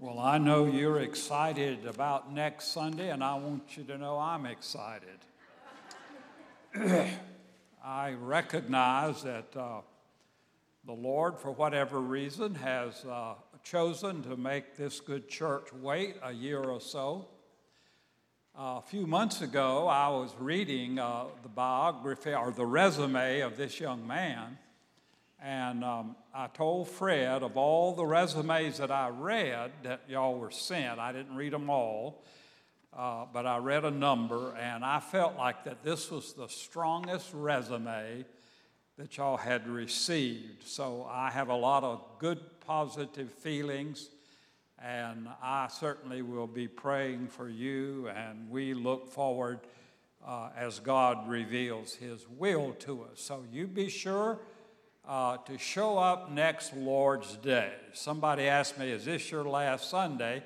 Well, I know you're excited about next Sunday, and I want you to know I'm excited. I recognize that uh, the Lord, for whatever reason, has uh, chosen to make this good church wait a year or so. Uh, a few months ago, I was reading uh, the biography or the resume of this young man, and um, I told Fred of all the resumes that I read that y'all were sent. I didn't read them all, uh, but I read a number, and I felt like that this was the strongest resume that y'all had received. So I have a lot of good, positive feelings, and I certainly will be praying for you, and we look forward uh, as God reveals His will to us. So you be sure uh, to show up next Lord's Day. Somebody asked me, Is this your last Sunday?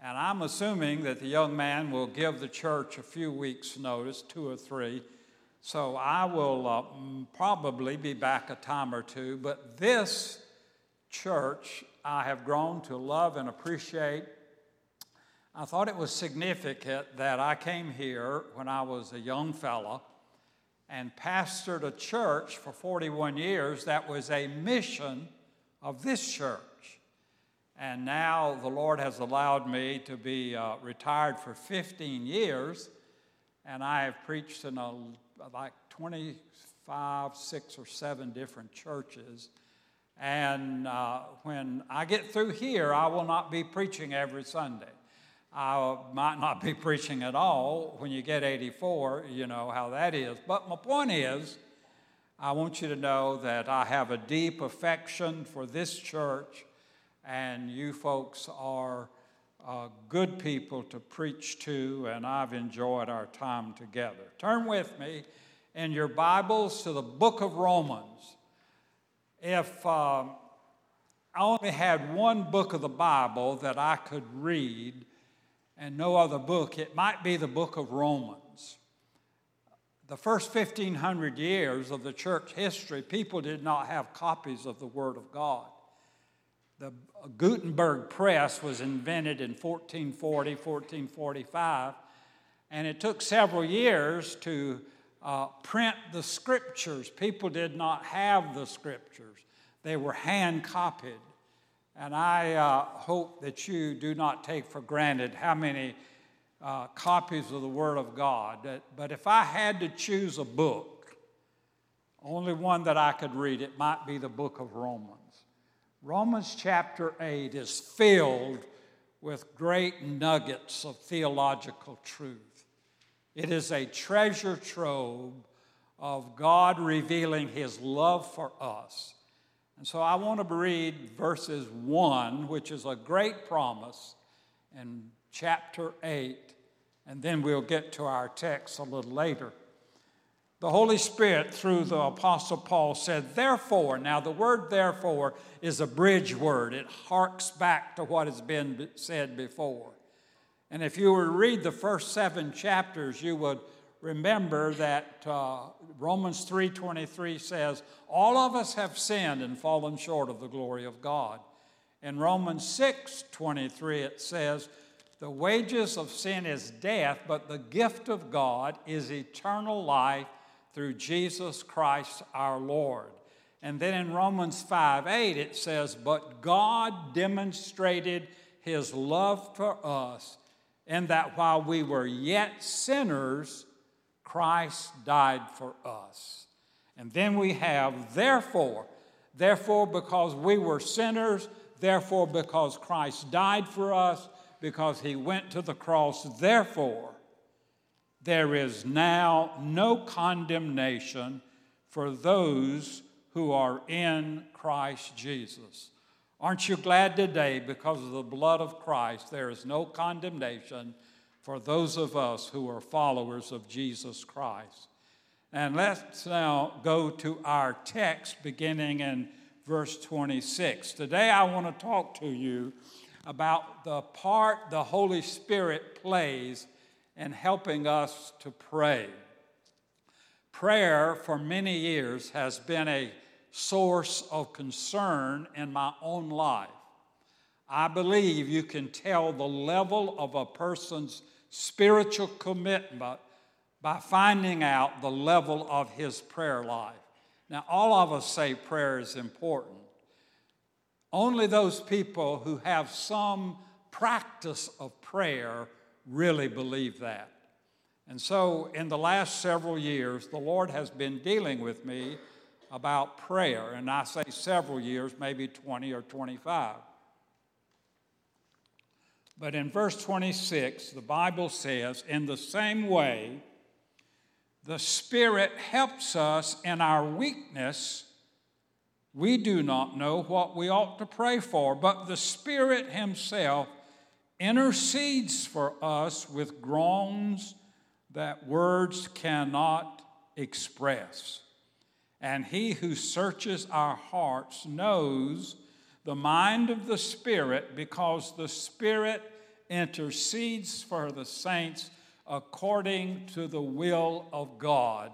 And I'm assuming that the young man will give the church a few weeks' notice, two or three. So I will uh, probably be back a time or two. But this church I have grown to love and appreciate. I thought it was significant that I came here when I was a young fella and pastored a church for 41 years that was a mission of this church. And now the Lord has allowed me to be uh, retired for 15 years, and I have preached in a, like 25, six or seven different churches. And uh, when I get through here, I will not be preaching every Sunday. I might not be preaching at all when you get 84, you know how that is. But my point is, I want you to know that I have a deep affection for this church, and you folks are uh, good people to preach to, and I've enjoyed our time together. Turn with me in your Bibles to the book of Romans. If uh, I only had one book of the Bible that I could read, and no other book, it might be the book of Romans. The first 1500 years of the church history, people did not have copies of the Word of God. The Gutenberg press was invented in 1440, 1445, and it took several years to uh, print the scriptures. People did not have the scriptures, they were hand copied. And I uh, hope that you do not take for granted how many uh, copies of the Word of God. But if I had to choose a book, only one that I could read, it might be the book of Romans. Romans chapter 8 is filled with great nuggets of theological truth. It is a treasure trove of God revealing His love for us and so I want to read verses 1, which is a great promise in chapter 8, and then we'll get to our text a little later. The Holy Spirit, through the Apostle Paul, said, Therefore, now the word therefore is a bridge word. It harks back to what has been said before. And if you were to read the first seven chapters, you would remember that uh, Romans 3:23 says, "All of us have sinned and fallen short of the glory of God." In Romans 6:23 it says, "The wages of sin is death, but the gift of God is eternal life through Jesus Christ our Lord." And then in Romans 5:8 it says, "But God demonstrated his love for us in that while we were yet sinners, Christ died for us. And then we have, therefore, therefore, because we were sinners, therefore, because Christ died for us, because he went to the cross, therefore, there is now no condemnation for those who are in Christ Jesus. Aren't you glad today because of the blood of Christ, there is no condemnation for those of us who are followers of Jesus Christ. And let's now go to our text beginning in verse 26. Today I want to talk to you about the part the Holy Spirit plays in helping us to pray. Prayer for many years has been a source of concern in my own life. I believe you can tell the level of a person's spiritual commitment by finding out the level of his prayer life. Now, all of us say prayer is important. Only those people who have some practice of prayer really believe that. And so, in the last several years, the Lord has been dealing with me about prayer. And I say several years, maybe 20 or 25. But in verse 26, the Bible says, In the same way, the Spirit helps us in our weakness. We do not know what we ought to pray for, but the Spirit Himself intercedes for us with groans that words cannot express. And He who searches our hearts knows the mind of the Spirit because the Spirit intercedes for the saints according to the will of God.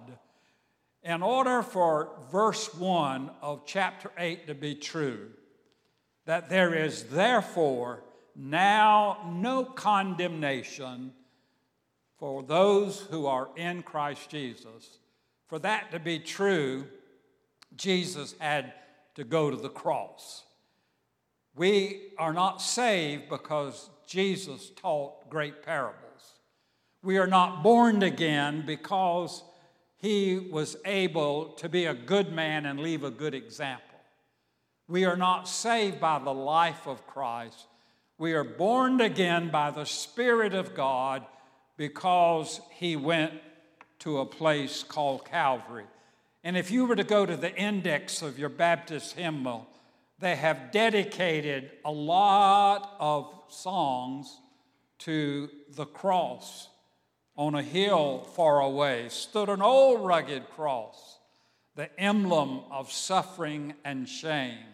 In order for verse 1 of chapter 8 to be true, that there is therefore now no condemnation for those who are in Christ Jesus. For that to be true, Jesus had to go to the cross. We are not saved because Jesus taught great parables. We are not born again because he was able to be a good man and leave a good example. We are not saved by the life of Christ. We are born again by the Spirit of God because he went to a place called Calvary. And if you were to go to the index of your Baptist hymnal, they have dedicated a lot of songs to the cross. On a hill far away stood an old rugged cross, the emblem of suffering and shame.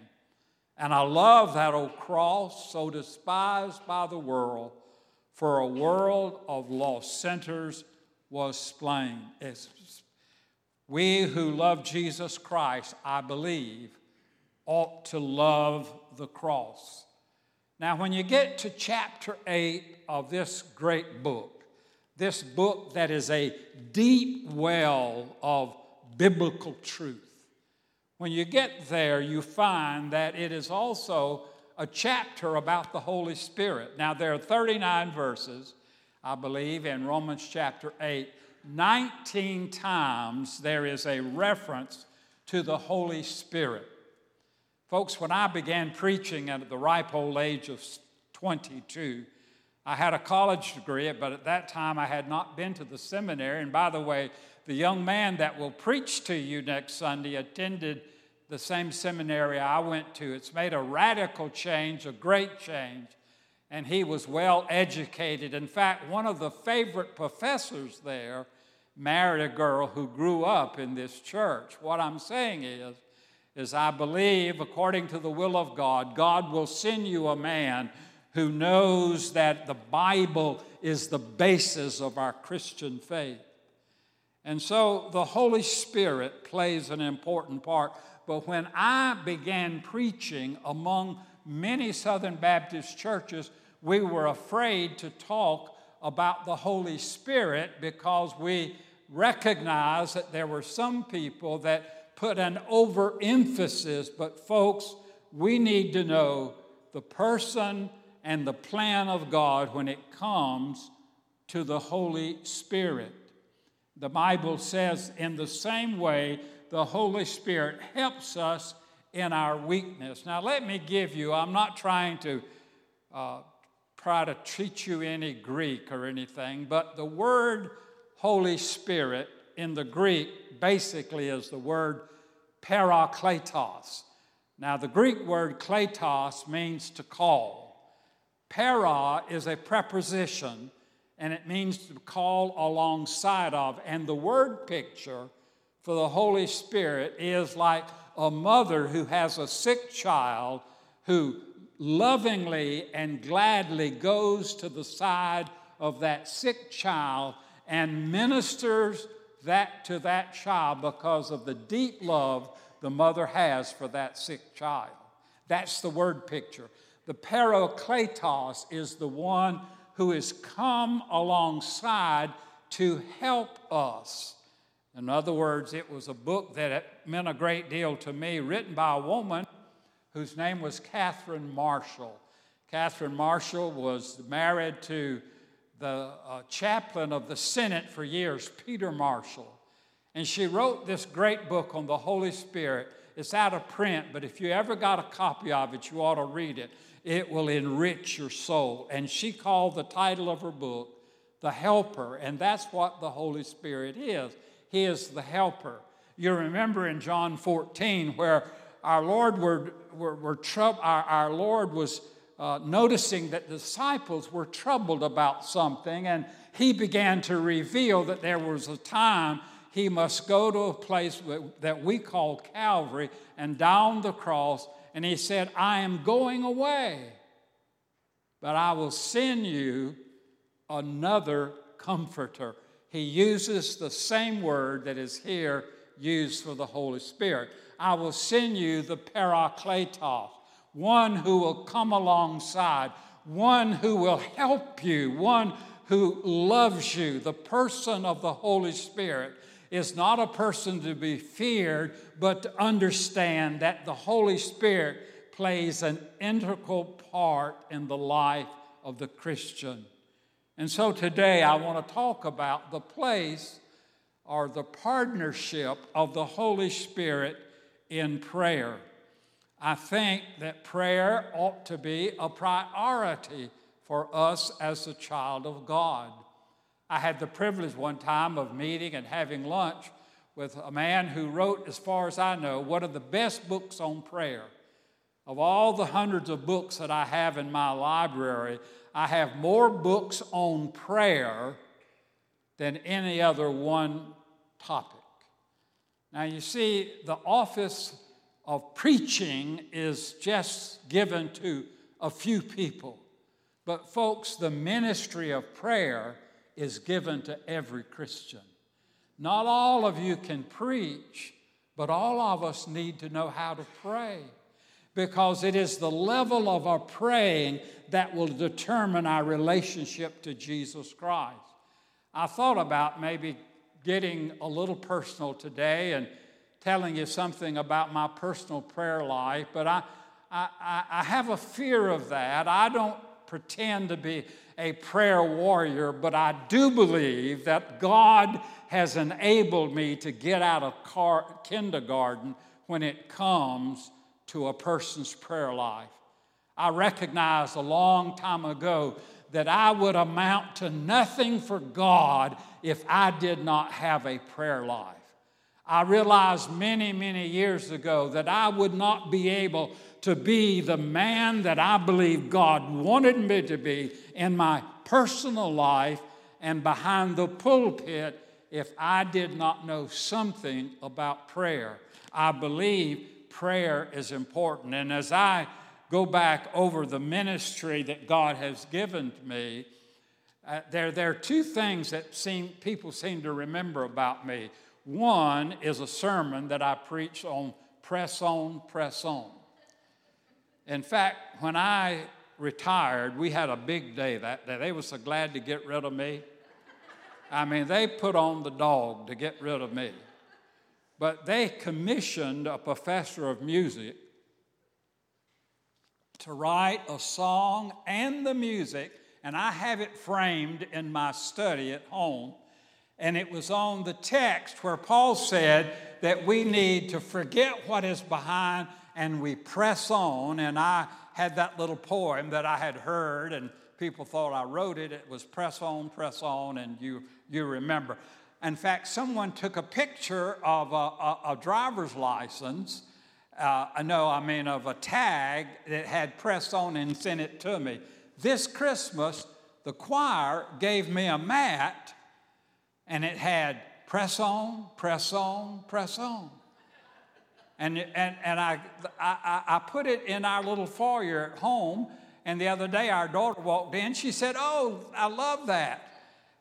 And I love that old cross, so despised by the world, for a world of lost sinners was slain. We who love Jesus Christ, I believe, ought to love the cross. Now, when you get to chapter 8 of this great book, this book that is a deep well of biblical truth, when you get there, you find that it is also a chapter about the Holy Spirit. Now, there are 39 verses, I believe, in Romans chapter 8. 19 times there is a reference to the Holy Spirit. Folks, when I began preaching at the ripe old age of 22, I had a college degree, but at that time I had not been to the seminary. And by the way, the young man that will preach to you next Sunday attended the same seminary I went to. It's made a radical change, a great change, and he was well educated. In fact, one of the favorite professors there married a girl who grew up in this church. What I'm saying is, is I believe, according to the will of God, God will send you a man who knows that the Bible is the basis of our Christian faith. And so the Holy Spirit plays an important part. But when I began preaching among many Southern Baptist churches, we were afraid to talk about the Holy Spirit because we recognized that there were some people that put an overemphasis, but folks, we need to know the person and the plan of God when it comes to the Holy Spirit. The Bible says, in the same way, the Holy Spirit helps us in our weakness. Now, let me give you, I'm not trying to uh, try to teach you any Greek or anything, but the word Holy Spirit in the Greek basically is the word parakletos. Now, the Greek word kletos means to call. Para is a preposition and it means to call alongside of. And the word picture for the Holy Spirit is like a mother who has a sick child who lovingly and gladly goes to the side of that sick child and ministers that to that child because of the deep love the mother has for that sick child. That's the word picture. The Parakletos is the one who has come alongside to help us. In other words, it was a book that meant a great deal to me, written by a woman whose name was Catherine Marshall. Catherine Marshall was married to the uh, chaplain of the Senate for years, Peter Marshall. And she wrote this great book on the Holy Spirit. It's out of print, but if you ever got a copy of it, you ought to read it. It will enrich your soul. And she called the title of her book, The Helper. And that's what the Holy Spirit is. He is the helper. You remember in John 14 where our Lord were, were, were our, our Lord was uh, noticing that disciples were troubled about something, and he began to reveal that there was a time he must go to a place that we call Calvary and down the cross. And he said, I am going away, but I will send you another comforter. He uses the same word that is here used for the Holy Spirit. I will send you the Parakletos, one who will come alongside, one who will help you, one who loves you. The person of the Holy Spirit is not a person to be feared, but to understand that the Holy Spirit plays an integral part in the life of the Christian. And so today I want to talk about the place or the partnership of the Holy Spirit in prayer. I think that prayer ought to be a priority for us as a child of God. I had the privilege one time of meeting and having lunch with a man who wrote, as far as I know, one of the best books on prayer. Of all the hundreds of books that I have in my library, I have more books on prayer than any other one topic. Now, you see, the office of preaching is just given to a few people. But, folks, the ministry of prayer is given to every Christian. Not all of you can preach, but all of us need to know how to pray because it is the level of our praying that will determine our relationship to Jesus Christ. I thought about maybe getting a little personal today and telling you something about my personal prayer life, but I, I, I have a fear of that. I don't pretend to be a prayer warrior, but I do believe that God has enabled me to get out of car, kindergarten when it comes to a person's prayer life. I recognized a long time ago that I would amount to nothing for God if I did not have a prayer life. I realized many, many years ago that I would not be able to be the man that I believe God wanted me to be in my personal life and behind the pulpit if I did not know something about prayer. I believe prayer is important. And as I go back over the ministry that God has given me, uh, there, there are two things that seem, people seem to remember about me. One is a sermon that I preach on press on, press on. In fact, when I retired, we had a big day that day. They were so glad to get rid of me. I mean, they put on the dog to get rid of me. But they commissioned a professor of music to write a song and the music, and I have it framed in my study at home and it was on the text where Paul said that we need to forget what is behind and we press on. And I had that little poem that I had heard, and people thought I wrote it. It was Press On, Press On, and you, you remember. In fact, someone took a picture of a, a, a driver's license. Uh, no, I mean of a tag that had press on and sent it to me. This Christmas, the choir gave me a mat and it had press on, press on, press on. And, and, and I, I, I put it in our little foyer at home. And the other day, our daughter walked in. She said, Oh, I love that.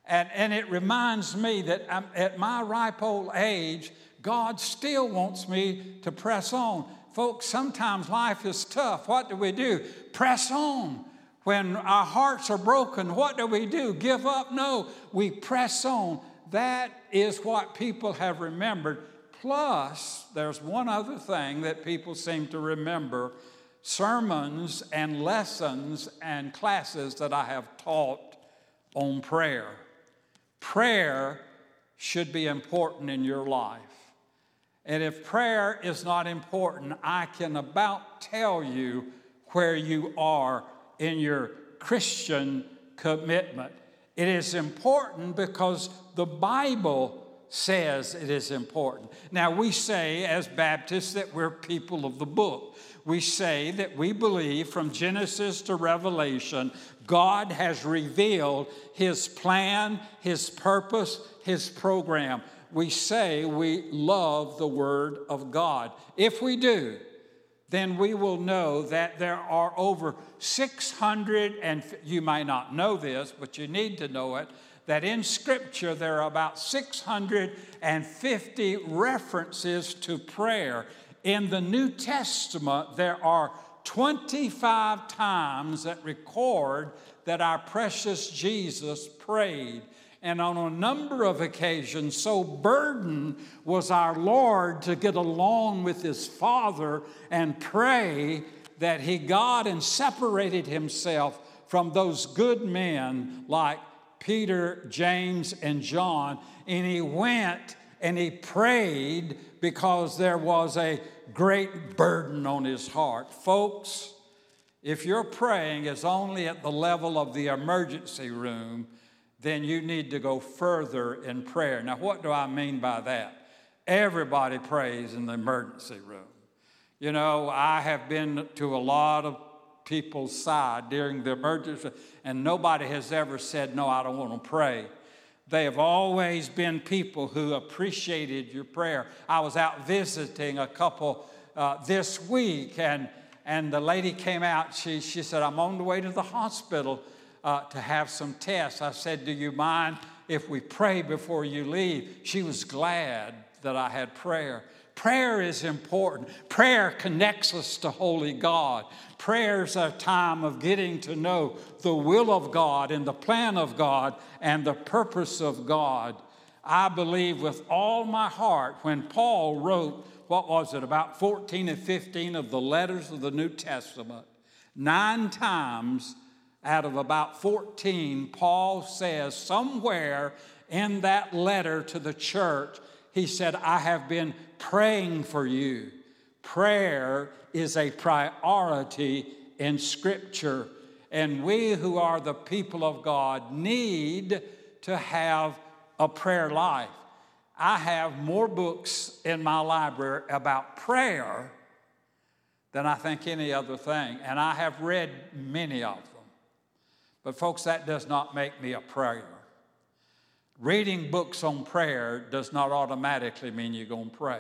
And, and it reminds me that I'm, at my ripe old age, God still wants me to press on. Folks, sometimes life is tough. What do we do? Press on. When our hearts are broken, what do we do? Give up? No, we press on. That is what people have remembered. Plus, there's one other thing that people seem to remember sermons and lessons and classes that I have taught on prayer. Prayer should be important in your life. And if prayer is not important, I can about tell you where you are in your Christian commitment. It is important because the Bible says it is important. Now, we say as Baptists that we're people of the book. We say that we believe from Genesis to Revelation, God has revealed His plan, His purpose, His program we say we love the Word of God. If we do, then we will know that there are over 600, and you may not know this, but you need to know it, that in Scripture there are about 650 references to prayer. In the New Testament, there are 25 times that record that our precious Jesus prayed. And on a number of occasions, so burdened was our Lord to get along with his Father and pray that he got and separated himself from those good men like Peter, James, and John. And he went and he prayed because there was a great burden on his heart. Folks, if your praying is only at the level of the emergency room, then you need to go further in prayer. Now, what do I mean by that? Everybody prays in the emergency room. You know, I have been to a lot of people's side during the emergency, and nobody has ever said, No, I don't want to pray. They have always been people who appreciated your prayer. I was out visiting a couple uh, this week, and, and the lady came out. She, she said, I'm on the way to the hospital uh, to have some tests. I said, Do you mind if we pray before you leave? She was glad that I had prayer. Prayer is important. Prayer connects us to Holy God. Prayer is a time of getting to know the will of God and the plan of God and the purpose of God. I believe with all my heart when Paul wrote, what was it, about 14 and 15 of the letters of the New Testament, nine times out of about 14, Paul says somewhere in that letter to the church, he said, I have been praying for you. Prayer is a priority in Scripture, and we who are the people of God need to have a prayer life. I have more books in my library about prayer than I think any other thing, and I have read many of them. But, folks, that does not make me a prayer. Reading books on prayer does not automatically mean you're going to pray.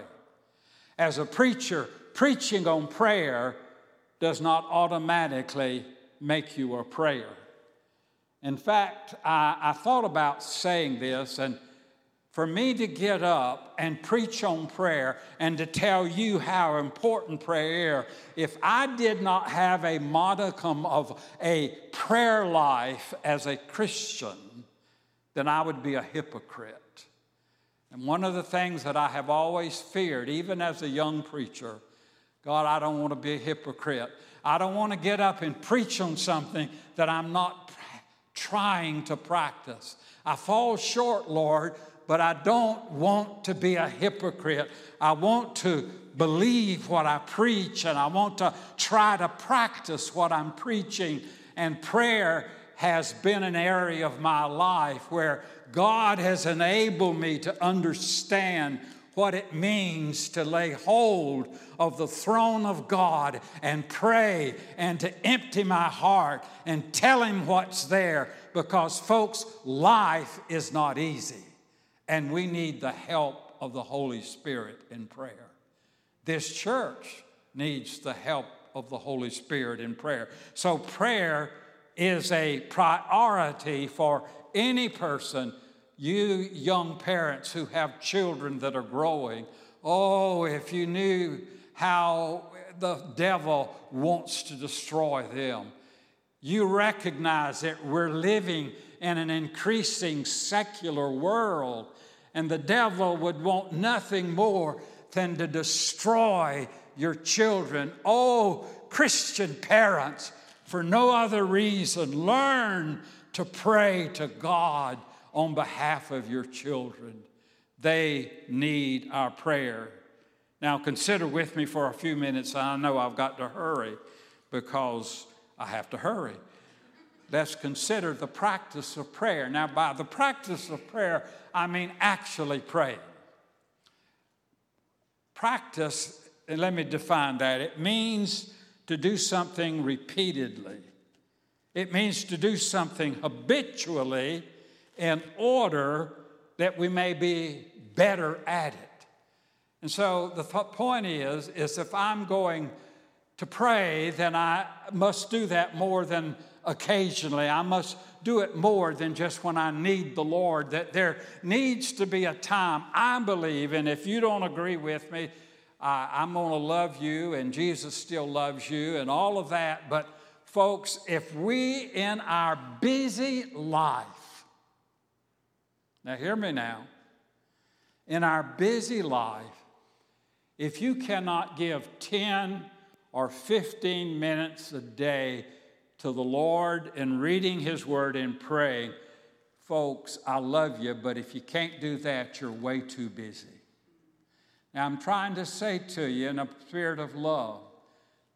As a preacher, preaching on prayer does not automatically make you a prayer. In fact, I, I thought about saying this, and for me to get up and preach on prayer and to tell you how important prayer is, if I did not have a modicum of a prayer life as a Christian, then I would be a hypocrite. And one of the things that I have always feared, even as a young preacher, God, I don't want to be a hypocrite. I don't want to get up and preach on something that I'm not trying to practice. I fall short, Lord, but I don't want to be a hypocrite. I want to believe what I preach and I want to try to practice what I'm preaching. And prayer has been an area of my life where God has enabled me to understand what it means to lay hold of the throne of God and pray and to empty my heart and tell Him what's there because, folks, life is not easy and we need the help of the Holy Spirit in prayer. This church needs the help of the Holy Spirit in prayer. So, prayer is a priority for any person, you young parents who have children that are growing. Oh, if you knew how the devil wants to destroy them. You recognize that we're living in an increasing secular world, and the devil would want nothing more than to destroy your children. Oh, Christian parents, for no other reason, learn to pray to God on behalf of your children. They need our prayer. Now, consider with me for a few minutes. I know I've got to hurry because I have to hurry. Let's consider the practice of prayer. Now, by the practice of prayer, I mean actually praying. Practice, and let me define that it means to do something repeatedly, it means to do something habitually in order that we may be better at it. And so the point is, is if I'm going to pray, then I must do that more than occasionally. I must do it more than just when I need the Lord. That there needs to be a time, I believe, and if you don't agree with me, I'm going to love you, and Jesus still loves you, and all of that. But, folks, if we in our busy life, now hear me now, in our busy life, if you cannot give 10 or 15 minutes a day to the Lord in reading His Word and praying, folks, I love you, but if you can't do that, you're way too busy. Now, I'm trying to say to you in a spirit of love.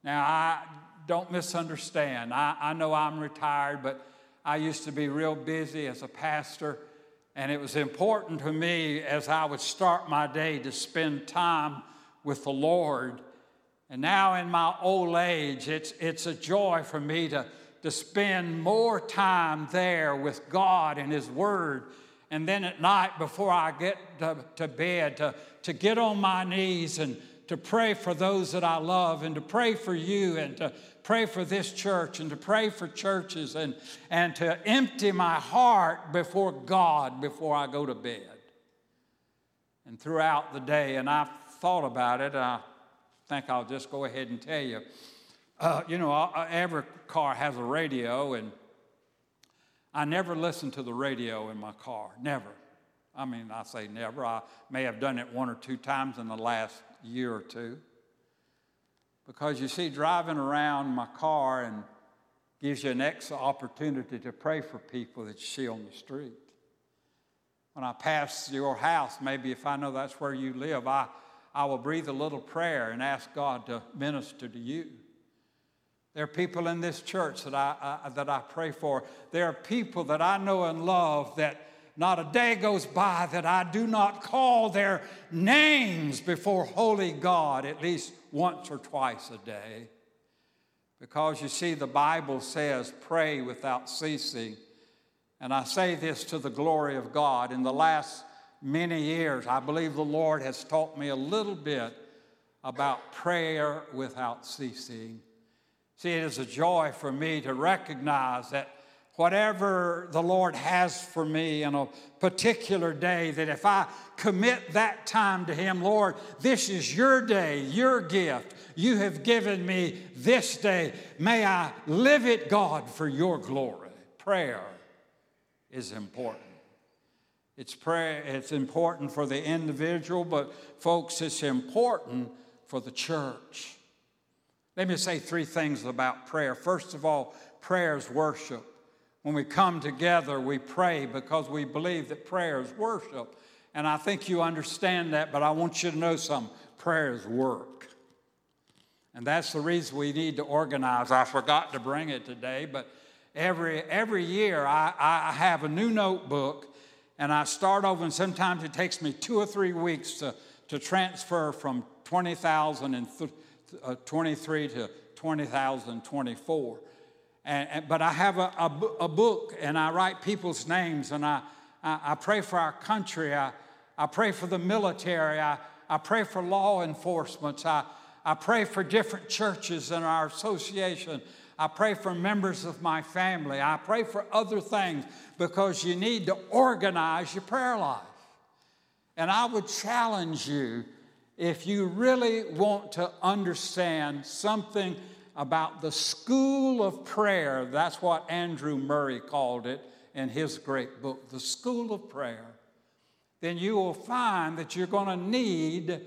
Now, I don't misunderstand. I, I know I'm retired, but I used to be real busy as a pastor, and it was important to me as I would start my day to spend time with the Lord. And now in my old age, it's, it's a joy for me to, to spend more time there with God and His Word. And then at night, before I get to, to bed, to, to get on my knees and to pray for those that I love and to pray for you and to pray for this church and to pray for churches and, and to empty my heart before God before I go to bed. And throughout the day, and I've thought about it, I think I'll just go ahead and tell you. Uh, you know, every car has a radio, and I never listen to the radio in my car. Never. I mean, I say never. I may have done it one or two times in the last year or two. Because you see, driving around my car and gives you an extra opportunity to pray for people that you see on the street. When I pass your house, maybe if I know that's where you live, I I will breathe a little prayer and ask God to minister to you. There are people in this church that I, that I pray for. There are people that I know and love that not a day goes by that I do not call their names before holy God at least once or twice a day. Because you see, the Bible says, pray without ceasing. And I say this to the glory of God. In the last many years, I believe the Lord has taught me a little bit about prayer without ceasing. See, it is a joy for me to recognize that whatever the Lord has for me in a particular day, that if I commit that time to Him, Lord, this is your day, your gift. You have given me this day. May I live it, God, for your glory. Prayer is important. It's prayer, it's important for the individual, but folks, it's important for the church. Let me say three things about prayer. First of all, prayer is worship. When we come together, we pray because we believe that prayer is worship. And I think you understand that, but I want you to know something prayer is work. And that's the reason we need to organize. I forgot to bring it today, but every, every year I, I have a new notebook and I start over, and sometimes it takes me two or three weeks to, to transfer from 20,023 uh, to 20,024. And, and, but I have a, a, a, book and I write people's names and I, I, I, pray for our country. I, I pray for the military. I, I pray for law enforcement. I, I pray for different churches in our association. I pray for members of my family. I pray for other things because you need to organize your prayer life. And I would challenge you if you really want to understand something about the school of prayer, that's what Andrew Murray called it in his great book, The School of Prayer, then you will find that you're going to need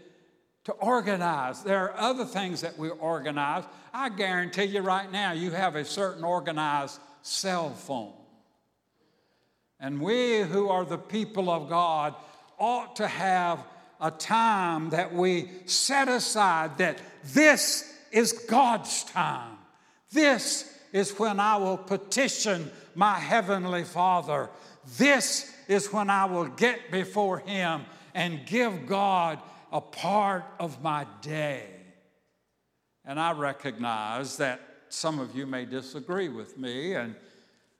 to organize. There are other things that we organize. I guarantee you right now, you have a certain organized cell phone. And we who are the people of God ought to have a time that we set aside that this is God's time. This is when I will petition my Heavenly Father. This is when I will get before Him and give God a part of my day. And I recognize that some of you may disagree with me, and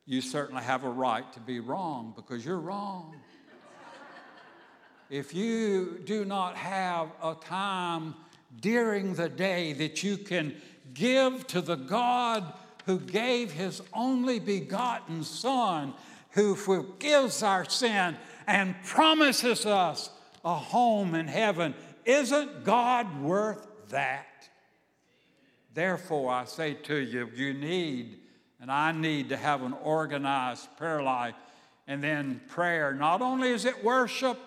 you certainly have a right to be wrong because you're wrong. if you do not have a time during the day that you can give to the God who gave his only begotten Son, who forgives our sin and promises us a home in heaven. Isn't God worth that? Therefore, I say to you, you need, and I need to have an organized prayer life. And then prayer, not only is it worship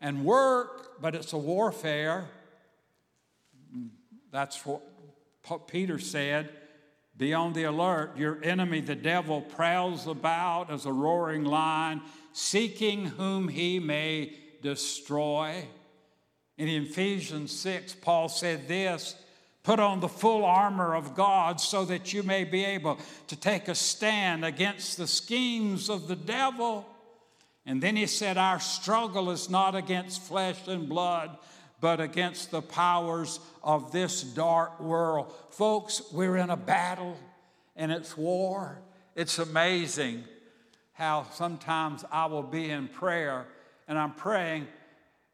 and work, but it's a warfare. That's what Peter said. Be on the alert. Your enemy, the devil, prowls about as a roaring lion, seeking whom he may destroy. In Ephesians 6, Paul said this Put on the full armor of God so that you may be able to take a stand against the schemes of the devil. And then he said, Our struggle is not against flesh and blood, but against the powers of this dark world. Folks, we're in a battle and it's war. It's amazing how sometimes I will be in prayer and I'm praying,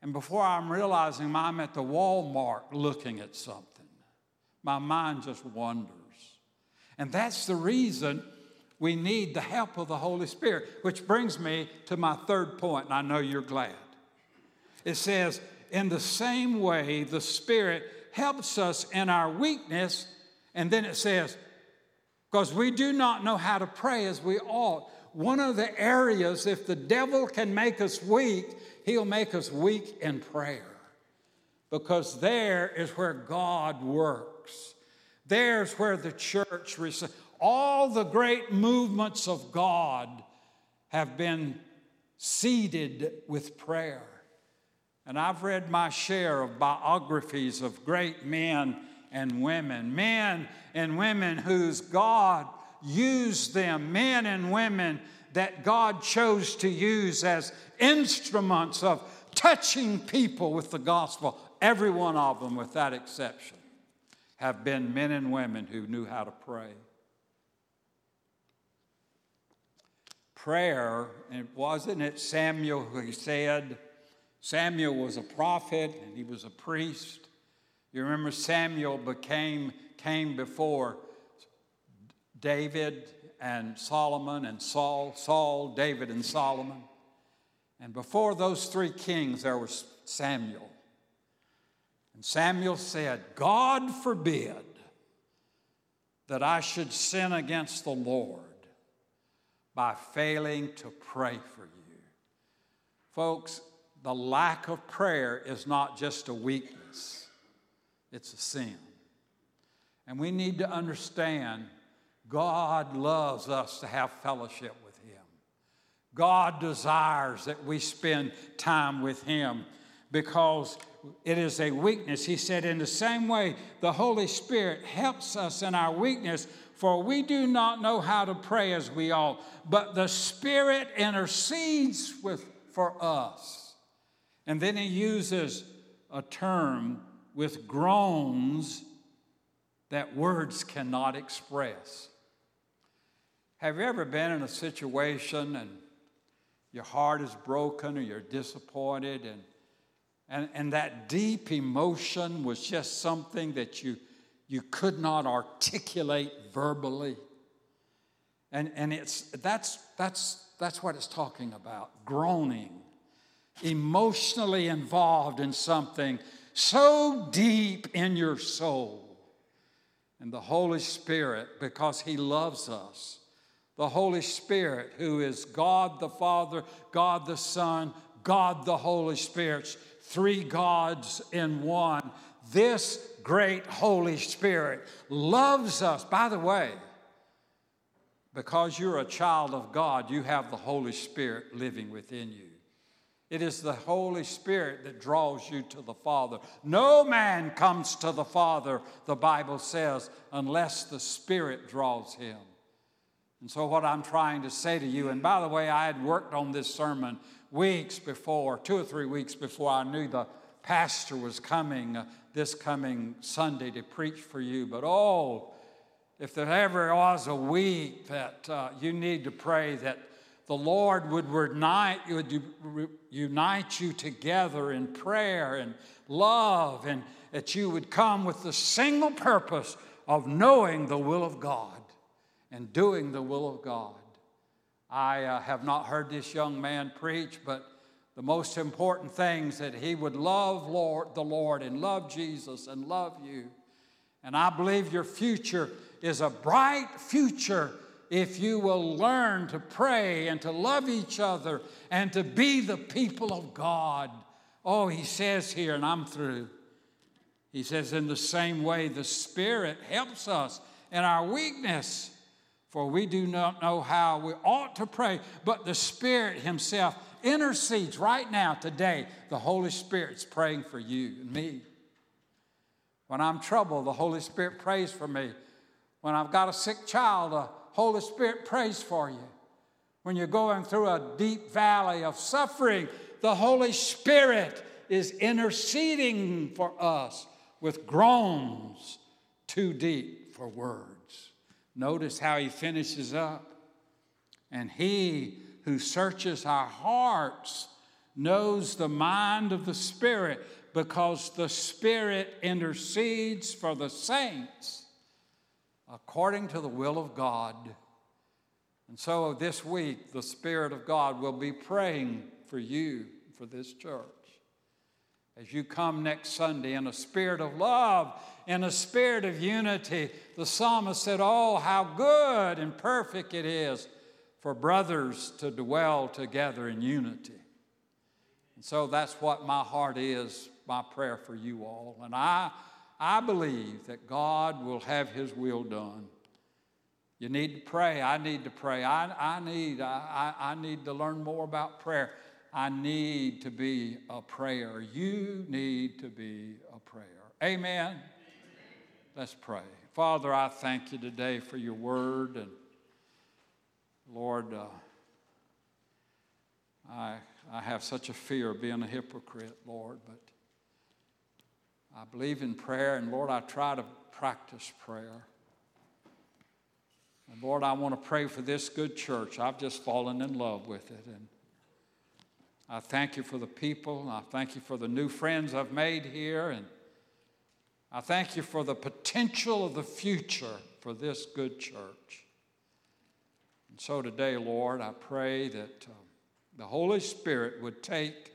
and before I'm realizing I'm at the Walmart looking at something, my mind just wanders. And that's the reason we need the help of the Holy Spirit, which brings me to my third point, and I know you're glad. It says, in the same way, the Spirit helps us in our weakness, and then it says, because we do not know how to pray as we ought one of the areas, if the devil can make us weak, he'll make us weak in prayer. Because there is where God works. There's where the church receives. All the great movements of God have been seeded with prayer. And I've read my share of biographies of great men and women, men and women whose God use them, men and women that God chose to use as instruments of touching people with the gospel. Every one of them, with that exception, have been men and women who knew how to pray. Prayer, and wasn't it Samuel who said, Samuel was a prophet and he was a priest. You remember Samuel became came before David and Solomon and Saul, Saul, David, and Solomon. And before those three kings, there was Samuel. And Samuel said, God forbid that I should sin against the Lord by failing to pray for you. Folks, the lack of prayer is not just a weakness, it's a sin. And we need to understand God loves us to have fellowship with Him. God desires that we spend time with Him because it is a weakness. He said, in the same way, the Holy Spirit helps us in our weakness, for we do not know how to pray as we ought, but the Spirit intercedes with, for us. And then he uses a term with groans that words cannot express. Have you ever been in a situation and your heart is broken or you're disappointed and, and, and that deep emotion was just something that you, you could not articulate verbally? And, and it's, that's, that's, that's what it's talking about groaning, emotionally involved in something so deep in your soul. And the Holy Spirit, because He loves us, the Holy Spirit, who is God the Father, God the Son, God the Holy Spirit, three gods in one. This great Holy Spirit loves us. By the way, because you're a child of God, you have the Holy Spirit living within you. It is the Holy Spirit that draws you to the Father. No man comes to the Father, the Bible says, unless the Spirit draws him. And so, what I'm trying to say to you, and by the way, I had worked on this sermon weeks before, two or three weeks before I knew the pastor was coming uh, this coming Sunday to preach for you. But oh, if there ever was a week that uh, you need to pray that the Lord would unite, would unite you together in prayer and love, and that you would come with the single purpose of knowing the will of God and doing the will of God. I uh, have not heard this young man preach, but the most important things that he would love Lord, the Lord and love Jesus and love you. And I believe your future is a bright future if you will learn to pray and to love each other and to be the people of God. Oh, he says here, and I'm through. He says, in the same way, the Spirit helps us in our weakness. For we do not know how we ought to pray, but the Spirit Himself intercedes right now, today. The Holy Spirit's praying for you and me. When I'm troubled, the Holy Spirit prays for me. When I've got a sick child, the Holy Spirit prays for you. When you're going through a deep valley of suffering, the Holy Spirit is interceding for us with groans too deep for words. Notice how he finishes up. And he who searches our hearts knows the mind of the Spirit because the Spirit intercedes for the saints according to the will of God. And so this week, the Spirit of God will be praying for you, for this church. As you come next Sunday in a spirit of love, in a spirit of unity, the psalmist said, Oh, how good and perfect it is for brothers to dwell together in unity. And so that's what my heart is, my prayer for you all. And I, I believe that God will have His will done. You need to pray. I need to pray. I, I, need, I, I need to learn more about prayer. I need to be a prayer. You need to be a prayer. Amen. Amen. Let's pray. Father, I thank you today for your word and Lord, uh, I, I have such a fear of being a hypocrite, Lord, but I believe in prayer, and Lord, I try to practice prayer. And Lord, I want to pray for this good church. I've just fallen in love with it. And I thank you for the people. I thank you for the new friends I've made here. And I thank you for the potential of the future for this good church. And so today, Lord, I pray that uh, the Holy Spirit would take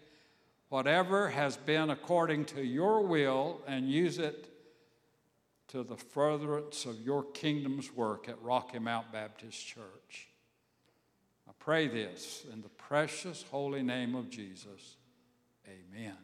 whatever has been according to your will and use it to the furtherance of your kingdom's work at Rocky Mount Baptist Church. Pray this in the precious holy name of Jesus. Amen.